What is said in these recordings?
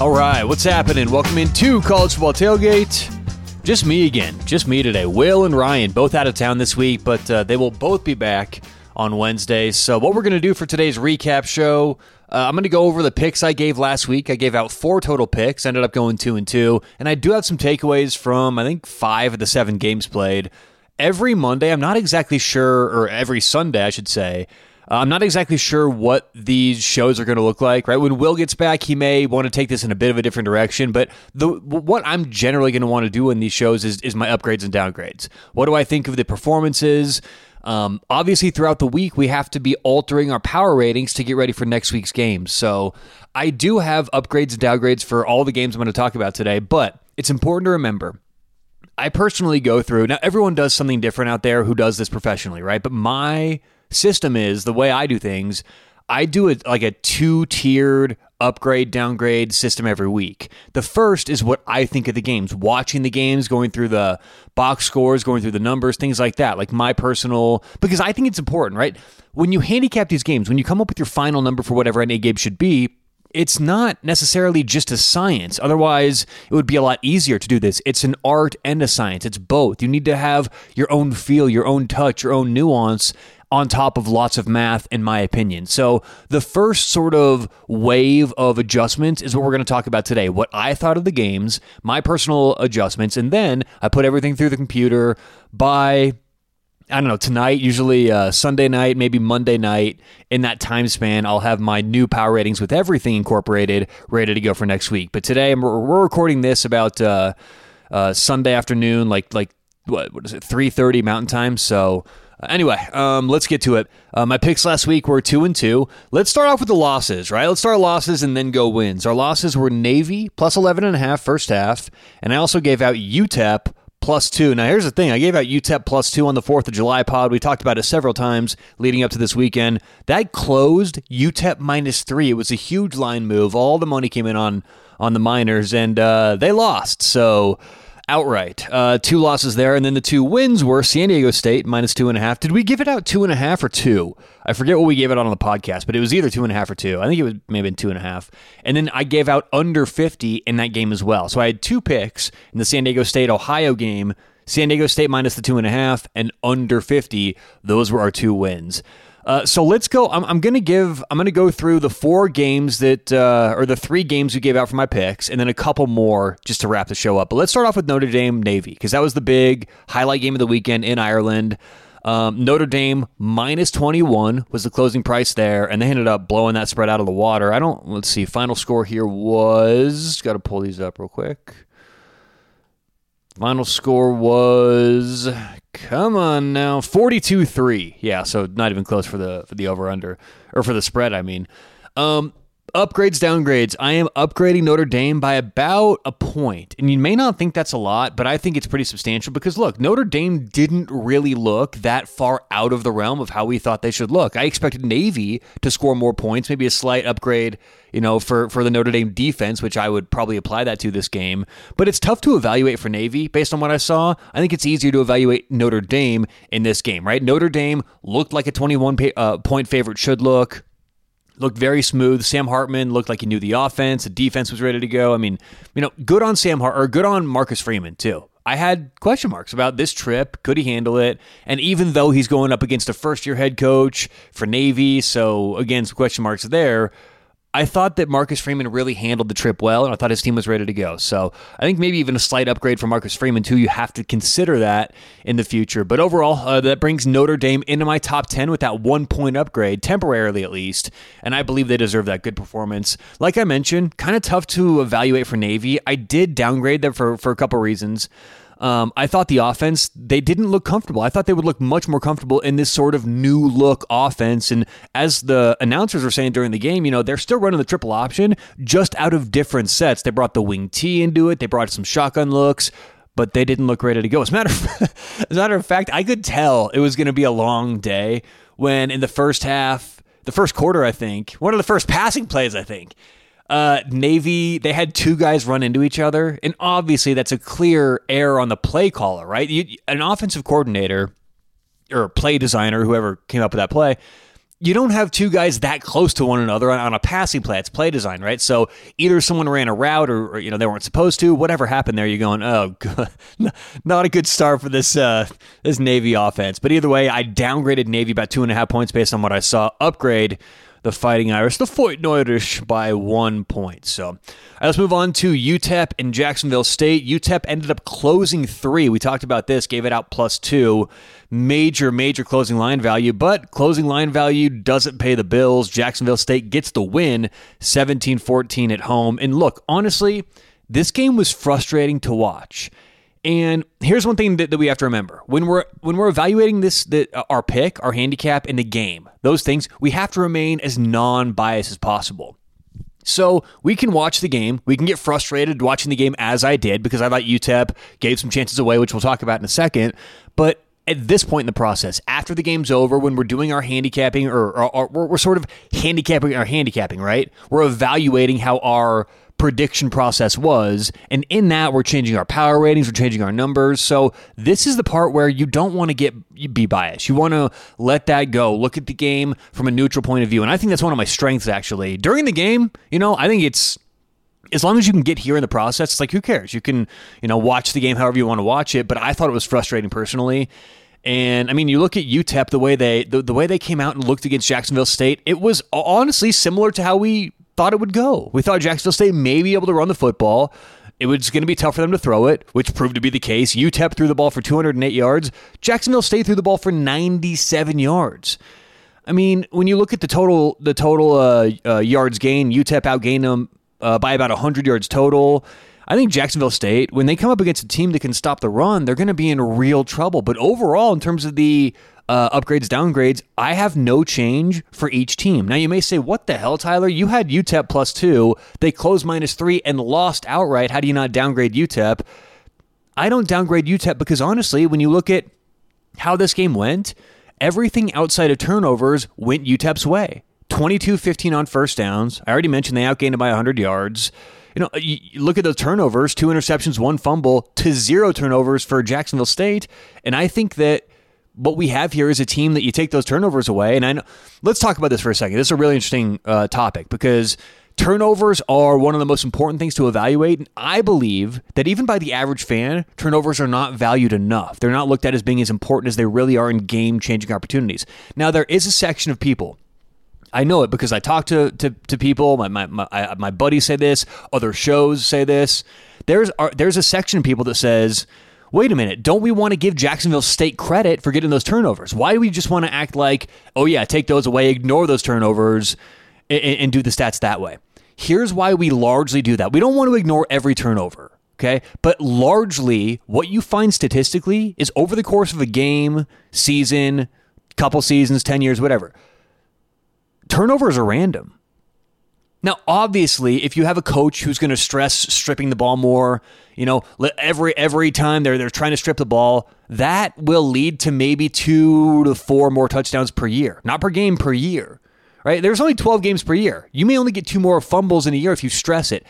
All right, what's happening? Welcome in into College Football Tailgate. Just me again. Just me today. Will and Ryan, both out of town this week, but uh, they will both be back on Wednesday. So, what we're going to do for today's recap show, uh, I'm going to go over the picks I gave last week. I gave out four total picks, ended up going two and two, and I do have some takeaways from I think five of the seven games played. Every Monday, I'm not exactly sure, or every Sunday, I should say. Uh, I'm not exactly sure what these shows are going to look like. Right when Will gets back, he may want to take this in a bit of a different direction. But the what I'm generally going to want to do in these shows is is my upgrades and downgrades. What do I think of the performances? Um, obviously, throughout the week, we have to be altering our power ratings to get ready for next week's games. So I do have upgrades and downgrades for all the games I'm going to talk about today. But it's important to remember. I personally go through now. Everyone does something different out there who does this professionally, right? But my system is the way I do things. I do it like a two tiered upgrade downgrade system every week. The first is what I think of the games, watching the games, going through the box scores, going through the numbers, things like that. Like my personal because I think it's important, right? When you handicap these games, when you come up with your final number for whatever any game should be, it's not necessarily just a science. Otherwise, it would be a lot easier to do this. It's an art and a science. It's both. You need to have your own feel, your own touch, your own nuance on top of lots of math, in my opinion. So, the first sort of wave of adjustments is what we're going to talk about today. What I thought of the games, my personal adjustments, and then I put everything through the computer by. I don't know, tonight, usually uh, Sunday night, maybe Monday night, in that time span, I'll have my new power ratings with everything incorporated ready to go for next week. But today, we're recording this about uh, uh, Sunday afternoon, like like what, what is it, 3.30 Mountain Time. So Anyway, um, let's get to it. Uh, my picks last week were two and two. Let's start off with the losses, right? Let's start losses and then go wins. Our losses were Navy plus 11 and a half first half, and I also gave out UTEP plus two. Now, here's the thing I gave out UTEP plus two on the 4th of July pod. We talked about it several times leading up to this weekend. That closed UTEP minus three. It was a huge line move. All the money came in on, on the Miners, and uh, they lost. So outright. Uh, two losses there, and then the two wins were San Diego State minus two and a half. Did we give it out two and a half or two? I forget what we gave it on on the podcast, but it was either two and a half or two. I think it was maybe two and a half. And then I gave out under 50 in that game as well. So I had two picks in the San Diego State Ohio game. San Diego State minus the two and a half and under 50. Those were our two wins. Uh, so let's go. I'm, I'm going to give. I'm going to go through the four games that, uh, or the three games we gave out for my picks, and then a couple more just to wrap the show up. But let's start off with Notre Dame Navy because that was the big highlight game of the weekend in Ireland. Um, Notre Dame minus 21 was the closing price there, and they ended up blowing that spread out of the water. I don't. Let's see. Final score here was. Got to pull these up real quick. Final score was come on now 42-3. Yeah, so not even close for the for the over under or for the spread, I mean. Um upgrades downgrades. I am upgrading notre dame by about a point. And you may not think that's a lot but i think it's pretty substantial because look notre dame didn't really look that far out of the realm of how we thought they should look. I expected navy to score more points maybe a slight upgrade you know for for the notre dame defense which i would probably apply that to this game. But it's tough to evaluate for navy based on what i saw. I think it's easier to evaluate notre dame in this game right? Notre dame looked like a 21 uh, point favorite should look looked very smooth. Sam Hartman looked like he knew the offense. The defense was ready to go. I mean, you know, good on Sam Hart or good on Marcus Freeman too. I had question marks about this trip. Could he handle it? And even though he's going up against a first year head coach for Navy, so again, some question marks there. I thought that Marcus Freeman really handled the trip well, and I thought his team was ready to go. So I think maybe even a slight upgrade for Marcus Freeman, too. You have to consider that in the future. But overall, uh, that brings Notre Dame into my top 10 with that one point upgrade, temporarily at least. And I believe they deserve that good performance. Like I mentioned, kind of tough to evaluate for Navy. I did downgrade them for, for a couple reasons. Um, I thought the offense, they didn't look comfortable. I thought they would look much more comfortable in this sort of new look offense. And as the announcers were saying during the game, you know, they're still running the triple option just out of different sets. They brought the wing T into it, they brought some shotgun looks but they didn't look ready to go. As a matter of, as a matter of fact, I could tell it was going to be a long day when in the first half, the first quarter, I think, one of the first passing plays, I think, uh, Navy, they had two guys run into each other, and obviously that's a clear error on the play caller, right? You, an offensive coordinator or play designer, whoever came up with that play, you don't have two guys that close to one another on, a passing play. It's play design, right? So either someone ran a route or, or you know they weren't supposed to. Whatever happened there, you're going, oh, not a good start for this uh, this Navy offense. But either way, I downgraded Navy about two and a half points based on what I saw. Upgrade the Fighting Irish, the Fighting Irish, by one point. So right, let's move on to UTEP and Jacksonville State. UTEP ended up closing three. We talked about this, gave it out plus two. Major, major closing line value, but closing line value doesn't pay the bills. Jacksonville State gets the win 17 14 at home. And look, honestly, this game was frustrating to watch. And here's one thing that, that, we have to remember when we're when we're evaluating this that uh, our pick, our handicap in the game, those things we have to remain as non-biased as possible. So we can watch the game. We can get frustrated watching the game as I did because I thought UTEP gave some chances away, which we'll talk about in a second. But at this point in the process, after the game's over, when we're doing our handicapping or, or, or we're sort of handicapping our handicapping, right? We're evaluating how our prediction process was. And in that, we're changing our power ratings, we're changing our numbers. So this is the part where you don't want to get be biased. You want to let that go. Look at the game from a neutral point of view. And I think that's one of my strengths actually. During the game, you know, I think it's as long as you can get here in the process, it's like who cares? You can, you know, watch the game however you want to watch it. But I thought it was frustrating personally. And I mean, you look at UTEP the way they the, the way they came out and looked against Jacksonville State. It was honestly similar to how we thought it would go. We thought Jacksonville State may be able to run the football. It was going to be tough for them to throw it, which proved to be the case. UTEP threw the ball for 208 yards. Jacksonville State threw the ball for 97 yards. I mean, when you look at the total, the total uh, uh, yards gained, UTEP outgained them uh, by about 100 yards total. I think Jacksonville State, when they come up against a team that can stop the run, they're going to be in real trouble. But overall, in terms of the uh, upgrades, downgrades, I have no change for each team. Now, you may say, what the hell, Tyler? You had UTEP plus two. They closed minus three and lost outright. How do you not downgrade UTEP? I don't downgrade UTEP because honestly, when you look at how this game went, everything outside of turnovers went UTEP's way. 22 15 on first downs. I already mentioned they outgained it by 100 yards. You know, you look at those turnovers two interceptions, one fumble to zero turnovers for Jacksonville State. And I think that what we have here is a team that you take those turnovers away. And I know, let's talk about this for a second. This is a really interesting uh, topic because turnovers are one of the most important things to evaluate. And I believe that even by the average fan, turnovers are not valued enough. They're not looked at as being as important as they really are in game changing opportunities. Now, there is a section of people. I know it because I talk to, to, to people. My, my, my, my buddies say this, other shows say this. There's, are, there's a section of people that says, wait a minute, don't we want to give Jacksonville State credit for getting those turnovers? Why do we just want to act like, oh, yeah, take those away, ignore those turnovers, and, and do the stats that way? Here's why we largely do that. We don't want to ignore every turnover, okay? But largely, what you find statistically is over the course of a game, season, couple seasons, 10 years, whatever, turnovers are random. Now, obviously, if you have a coach who's going to stress stripping the ball more, you know, every every time they're they're trying to strip the ball, that will lead to maybe two to four more touchdowns per year, not per game per year. Right? There's only 12 games per year. You may only get two more fumbles in a year if you stress it.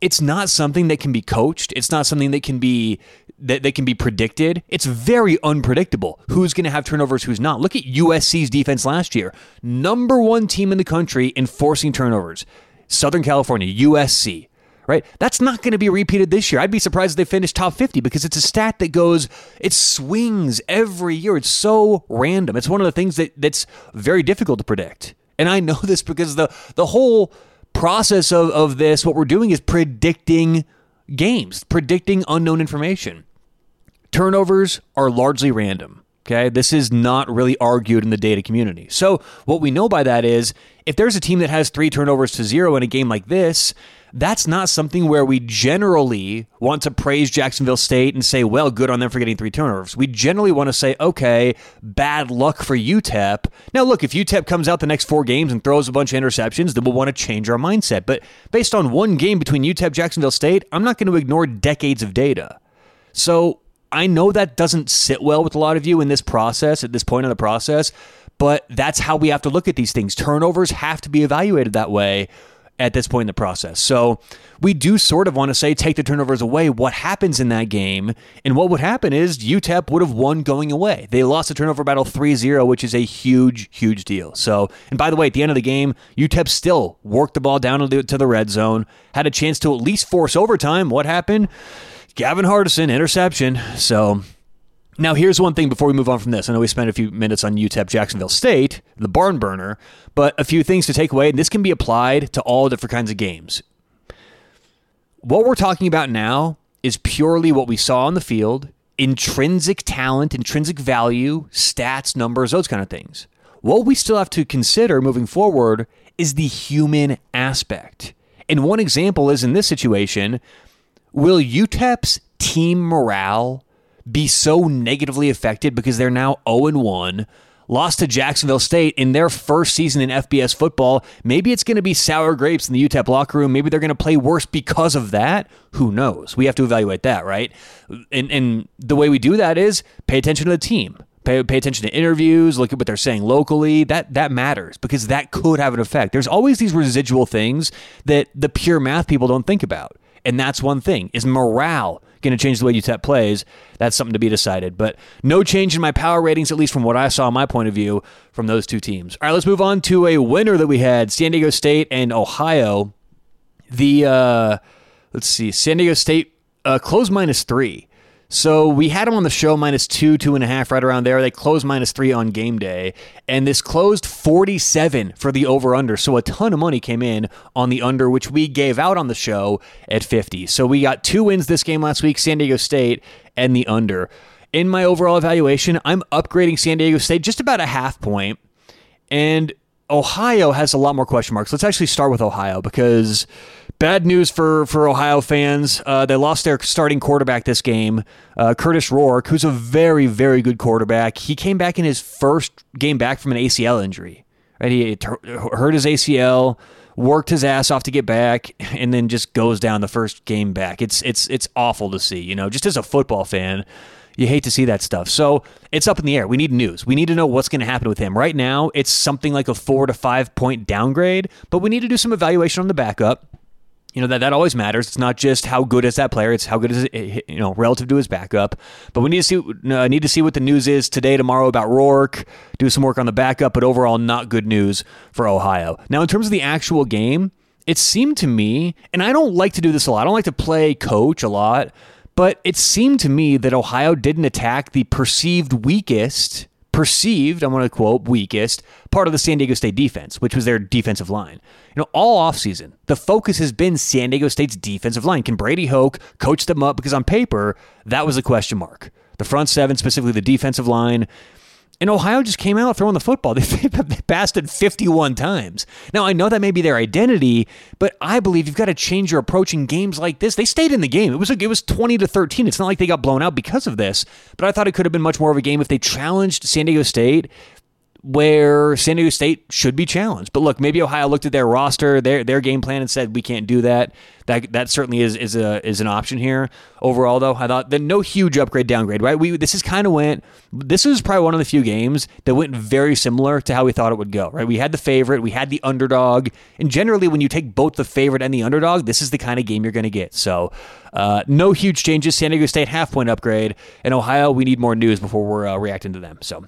It's not something that can be coached. It's not something that can be that, that can be predicted. It's very unpredictable. Who's going to have turnovers, who's not. Look at USC's defense last year. Number one team in the country in forcing turnovers. Southern California, USC. Right? That's not going to be repeated this year. I'd be surprised if they finish top 50 because it's a stat that goes, it swings every year. It's so random. It's one of the things that, that's very difficult to predict. And I know this because the the whole process of, of this, what we're doing is predicting games, predicting unknown information. Turnovers are largely random. Okay, this is not really argued in the data community. So, what we know by that is if there's a team that has three turnovers to zero in a game like this, that's not something where we generally want to praise Jacksonville State and say, well, good on them for getting three turnovers. We generally want to say, okay, bad luck for UTEP. Now, look, if UTEP comes out the next four games and throws a bunch of interceptions, then we'll want to change our mindset. But based on one game between UTEP and Jacksonville State, I'm not going to ignore decades of data. So I know that doesn't sit well with a lot of you in this process, at this point in the process, but that's how we have to look at these things. Turnovers have to be evaluated that way. At this point in the process. So we do sort of want to say take the turnovers away. What happens in that game? And what would happen is UTEP would have won going away. They lost the turnover battle 3 0, which is a huge, huge deal. So, and by the way, at the end of the game, UTEP still worked the ball down to the red zone, had a chance to at least force overtime. What happened? Gavin Hardison, interception. So now, here's one thing before we move on from this. I know we spent a few minutes on UTEP Jacksonville State, the barn burner, but a few things to take away, and this can be applied to all different kinds of games. What we're talking about now is purely what we saw on the field intrinsic talent, intrinsic value, stats, numbers, those kind of things. What we still have to consider moving forward is the human aspect. And one example is in this situation will UTEP's team morale be so negatively affected because they're now 0 1, lost to Jacksonville State in their first season in FBS football. Maybe it's going to be sour grapes in the UTEP locker room. Maybe they're going to play worse because of that. Who knows? We have to evaluate that, right? And, and the way we do that is pay attention to the team. Pay, pay attention to interviews, look at what they're saying locally. That that matters because that could have an effect. There's always these residual things that the pure math people don't think about. And that's one thing. Is morale going to change the way UTEP plays. That's something to be decided. But no change in my power ratings, at least from what I saw, my point of view, from those two teams. All right, let's move on to a winner that we had San Diego State and Ohio. The, uh, let's see, San Diego State uh, closed minus three. So we had them on the show minus two, two and a half, right around there. They closed minus three on game day, and this closed 47 for the over under. So a ton of money came in on the under, which we gave out on the show at 50. So we got two wins this game last week San Diego State and the under. In my overall evaluation, I'm upgrading San Diego State just about a half point, and Ohio has a lot more question marks. Let's actually start with Ohio because Bad news for for Ohio fans. Uh, they lost their starting quarterback this game, uh, Kurtis Rourke, who's a very very good quarterback. He came back in his first game back from an ACL injury. Right, he hurt his ACL, worked his ass off to get back, and then just goes down the first game back. It's it's it's awful to see. You know, just as a football fan. You hate to see that stuff. So it's up in the air. We need news. We need to know what's going to happen with him. Right now, it's something like a four to five point downgrade, but we need to do some evaluation on the backup you know that that always matters. It's not just how good is that player; it's how good is it, you know relative to his backup. But we need to see uh, need to see what the news is today, tomorrow about Rourke. Do some work on the backup, but overall, not good news for Ohio. Now, in terms of the actual game, it seemed to me, and I don't like to do this a lot. I don't like to play coach a lot, but it seemed to me that Ohio didn't attack the perceived weakest perceived, I'm going to quote, weakest part of the San Diego State defense, which was their defensive line. You know, all offseason, the focus has been San Diego State's defensive line. Can Brady Hoke coach them up? Because on paper, that was a question mark. The front seven, specifically the defensive line, and Ohio just came out throwing the football. They, they passed it 51 times. Now, I know that may be their identity, but I believe you've got to change your approach in games like this. They stayed in the game. It was, it was 20 to 13. It's not like they got blown out because of this, but I thought it could have been much more of a game if they challenged San Diego State where San Diego State should be challenged. But look, maybe Ohio looked at their roster, their their game plan, and said we can't do that. That that certainly is is a is an option here. Overall, though, I thought that no huge upgrade downgrade. Right? We this is kind of went. This is probably one of the few games that went very similar to how we thought it would go. Right? We had the favorite, we had the underdog, and generally, when you take both the favorite and the underdog, this is the kind of game you're going to get. So. Uh, no huge changes. San Diego State half point upgrade, and Ohio. We need more news before we're uh, reacting to them. So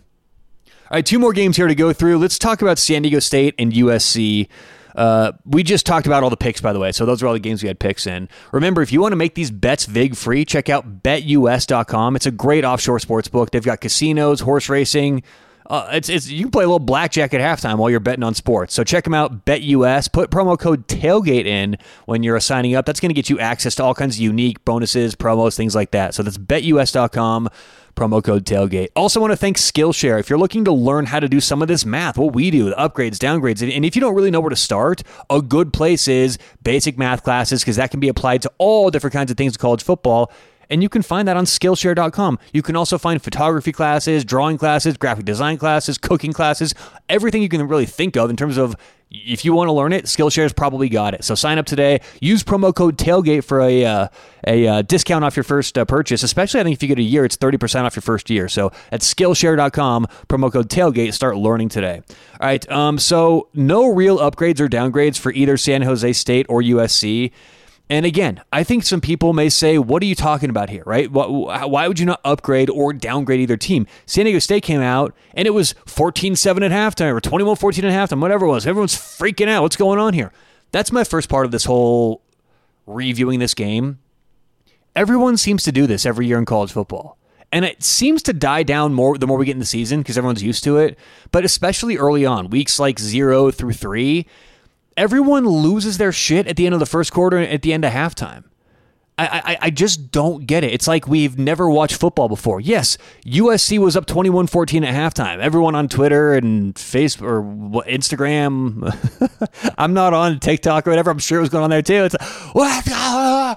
all right, two more games here to go through. Let's talk about San Diego State and USC. Uh, we just talked about all the picks, by the way. So those are all the games we had picks in. Remember, if you want to make these bets vig free, check out betus.com. It's a great offshore sports book. They've got casinos, horse racing. Uh, it's, it's you can play a little blackjack at halftime while you're betting on sports. So check them out, BetUS. Put promo code tailgate in when you're signing up. That's going to get you access to all kinds of unique bonuses, promos, things like that. So that's betus.com promo code tailgate. Also, want to thank Skillshare. If you're looking to learn how to do some of this math, what we do, the upgrades, downgrades, and if you don't really know where to start, a good place is basic math classes because that can be applied to all different kinds of things in college football And you can find that on Skillshare.com. You can also find photography classes, drawing classes, graphic design classes, cooking classes, everything you can really think of in terms of if you want to learn it, Skillshare's probably got it. So sign up today. Use promo code Tailgate for a uh, a uh, discount off your first uh, purchase. Especially, I think if you get a year, it's thirty percent off your first year. So at Skillshare.com, promo code Tailgate. Start learning today. All right. Um. So no real upgrades or downgrades for either San Jose State or USC. And again, I think some people may say, what are you talking about here, right? Why would you not upgrade or downgrade either team? San Diego State came out and it was 14 7 at halftime or 21 14 at halftime, whatever it was. Everyone's freaking out. What's going on here? That's my first part of this whole reviewing this game. Everyone seems to do this every year in college football. And it seems to die down more the more we get in the season because everyone's used to it. But especially early on, weeks like zero through three, everyone loses their shit at the end of the first quarter and at the end of halftime. I, I, I just don't get it. It's like we've never watched football before. Yes, USC was up 21 14 at halftime. Everyone on Twitter and Facebook or Instagram, I'm not on TikTok or whatever. I'm sure it was going on there too. It's like, ah,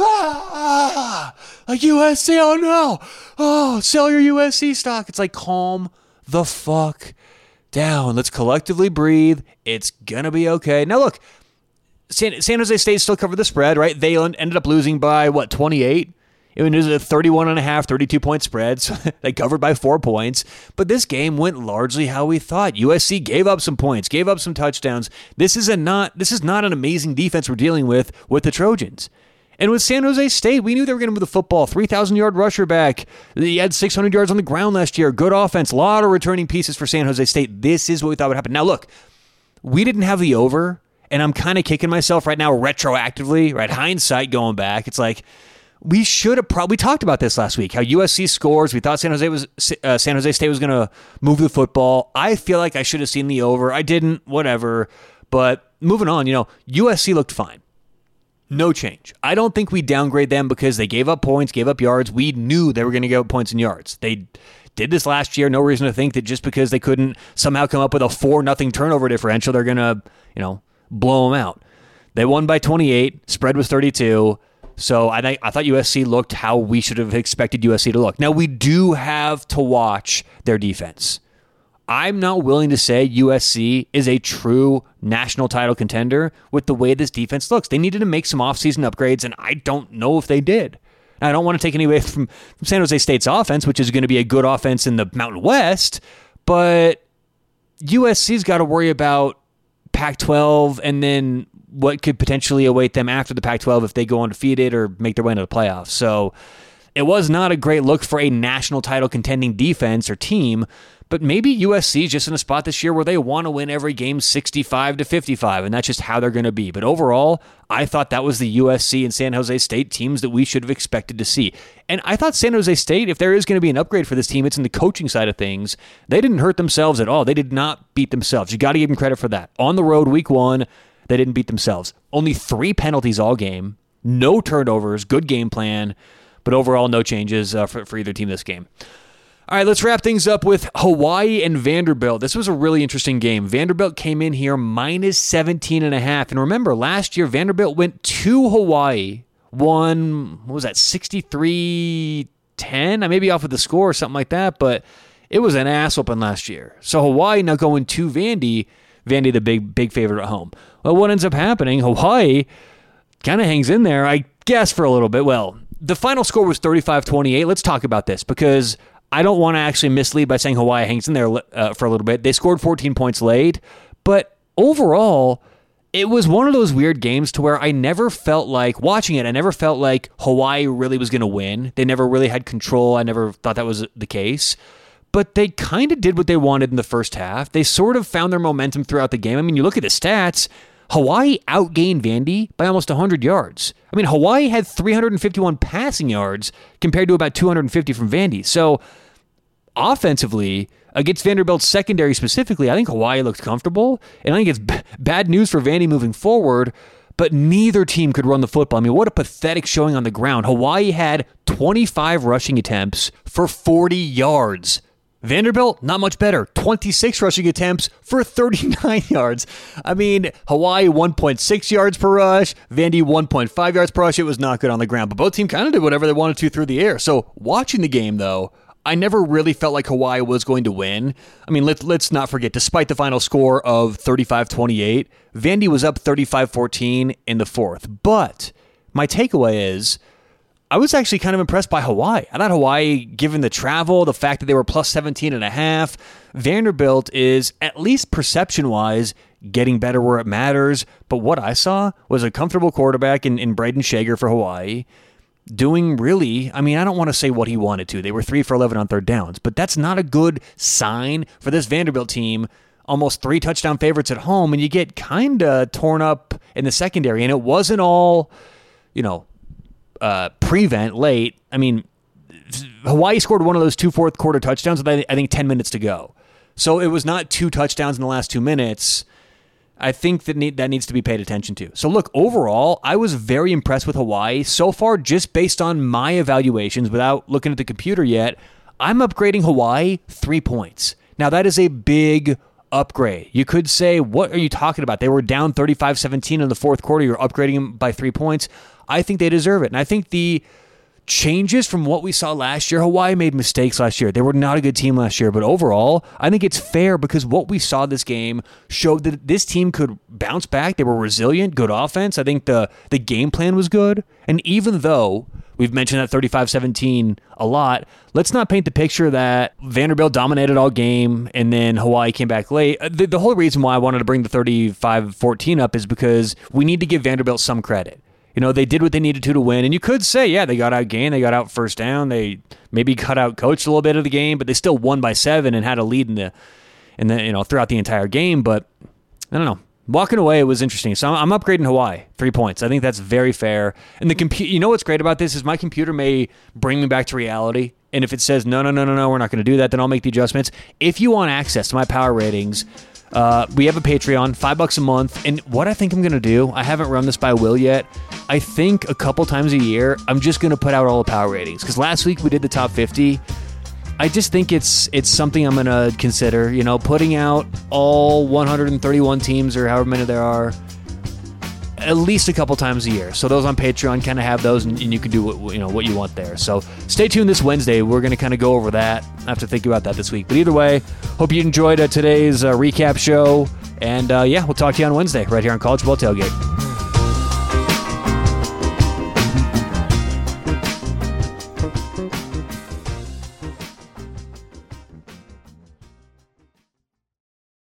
ah, like USC, oh no. Oh, sell your USC stock. It's like, calm the fuck down. Let's collectively breathe. It's going to be okay. Now, look, San, San Jose State still covered the spread, right? They ended up losing by, what, 28? It was a 31 and a half, 32 point spread. So they covered by four points. But this game went largely how we thought. USC gave up some points, gave up some touchdowns. This is a not this is not an amazing defense we're dealing with with the Trojans. And with San Jose State, we knew they were going to move the football. 3,000 yard rusher back. He had 600 yards on the ground last year. Good offense. A lot of returning pieces for San Jose State. This is what we thought would happen. Now, look, we didn't have the over, and I'm kind of kicking myself right now retroactively, right? Hindsight going back. It's like, we should have probably talked about this last week. How USC scores. We thought San Jose was uh, San Jose State was going to move the football. I feel like I should have seen the over. I didn't. Whatever. But moving on, you know, USC looked fine. No change. I don't think we downgrade them because they gave up points, gave up yards. We knew they were going to give up points and yards. They did this last year. No reason to think that just because they couldn't somehow come up with a four nothing turnover differential, they're going to, you know, blow them out. They won by 28. Spread was 32. So I I thought USC looked how we should have expected USC to look. Now we do have to watch their defense. I'm not willing to say USC is a true national title contender with the way this defense looks. They needed to make some offseason upgrades, and I don't know if they did. I don't want to take any away from, from San Jose State's offense, which is going to be a good offense in the Mountain West, but USC's got to worry about Pac 12 and then what could potentially await them after the Pac 12 if they go undefeated or make their way into the playoffs. So it was not a great look for a national title contending defense or team, but maybe USC is just in a spot this year where they want to win every game 65 to 55, and that's just how they're going to be. But overall, I thought that was the USC and San Jose State teams that we should have expected to see. And I thought San Jose State, if there is going to be an upgrade for this team, it's in the coaching side of things. They didn't hurt themselves at all. They did not beat themselves. You got to give them credit for that. On the road, week one, they didn't beat themselves. Only three penalties all game, no turnovers, good game plan, but overall, no changes uh, for, for either team this game. All right, let's wrap things up with Hawaii and Vanderbilt. This was a really interesting game. Vanderbilt came in here minus 17 and a half. And remember, last year Vanderbilt went to Hawaii, won what was that 63 10? I may be off with the score or something like that, but it was an ass whooping last year. So Hawaii now going to Vandy, Vandy the big big favorite at home. Well, what ends up happening? Hawaii kind of hangs in there, I guess, for a little bit. Well, the final score was 35 28. Let's talk about this because I don't want to actually mislead by saying Hawaii hangs in there uh, for a little bit. They scored 14 points late, but overall, it was one of those weird games to where I never felt like watching it. I never felt like Hawaii really was going to win. They never really had control. I never thought that was the case. But they kind of did what they wanted in the first half. They sort of found their momentum throughout the game. I mean, you look at the stats. Hawaii outgained Vandy by almost 100 yards. I mean, Hawaii had 351 passing yards compared to about 250 from Vandy. So offensively, against Vanderbilt's secondary specifically, I think Hawaii looked comfortable. And I think it's b- bad news for Vandy moving forward, but neither team could run the football. I mean, what a pathetic showing on the ground. Hawaii had 25 rushing attempts for 40 yards. Vanderbilt, not much better. 26 rushing attempts for 39 yards. I mean, Hawaii 1.6 yards per rush, Vandy 1.5 yards per rush. It was not good on the ground, but both teams kind of did whatever they wanted to through the air. So watching the game, though, I never really felt like Hawaii was going to win. I mean, let, let's not forget, despite the final score of 35 28, Vandy was up 35 14 in the fourth. But my takeaway is I was actually kind of impressed by Hawaii. I thought Hawaii, given the travel, the fact that they were plus 17 and a half, Vanderbilt is, at least perception wise, getting better where it matters. But what I saw was a comfortable quarterback in, in Brayden Schager for Hawaii doing really, I mean, I don't want to say what he wanted to. They were three for 11 on third downs, but that's not a good sign for this Vanderbilt team. Almost three touchdown favorites at home, and you get kind of torn up in the secondary. And it wasn't all, you know, uh, prevent late. I mean, Hawaii scored one of those two fourth quarter touchdowns with I think 10 minutes to go. So it was not two touchdowns in the last two minutes. I think that need, that needs to be paid attention to. So look, overall, I was very impressed with Hawaii so far just based on my evaluations without looking at the computer yet. I'm upgrading Hawaii 3 points. Now that is a big upgrade. You could say, what are you talking about? They were down 35 17 in the fourth quarter. You're upgrading them by three points. I think they deserve it. And I think the changes from what we saw last year, Hawaii made mistakes last year. They were not a good team last year, but overall, I think it's fair because what we saw this game showed that this team could bounce back. They were resilient, good offense. I think the the game plan was good. And even though We've mentioned that 35 17 a lot. Let's not paint the picture that Vanderbilt dominated all game and then Hawaii came back late. Uh, the, the whole reason why I wanted to bring the 35 14 up is because we need to give Vanderbilt some credit. You know, they did what they needed to to win. And you could say, yeah, they got out game, they got out first down, they maybe cut out coach a little bit of the game, but they still won by seven and had a lead in the in the you know throughout the entire game. But I don't know. Walking away it was interesting. So I'm upgrading Hawaii three points. I think that's very fair. And the computer, you know what's great about this is my computer may bring me back to reality. And if it says no, no, no, no, no, we're not going to do that, then I'll make the adjustments. If you want access to my power ratings, uh, we have a Patreon, five bucks a month. And what I think I'm going to do, I haven't run this by Will yet. I think a couple times a year, I'm just going to put out all the power ratings. Because last week we did the top 50. I just think it's it's something I'm gonna consider. You know, putting out all 131 teams or however many there are at least a couple times a year. So those on Patreon kind of have those, and, and, you can do what you know what you want there. So stay tuned this Wednesday. We're going to kind of go over that. I have to think about that this week. But either way, hope you enjoyed uh, today's uh, recap show. And uh, yeah, we'll talk to you on Wednesday right here on College Ball Tailgate.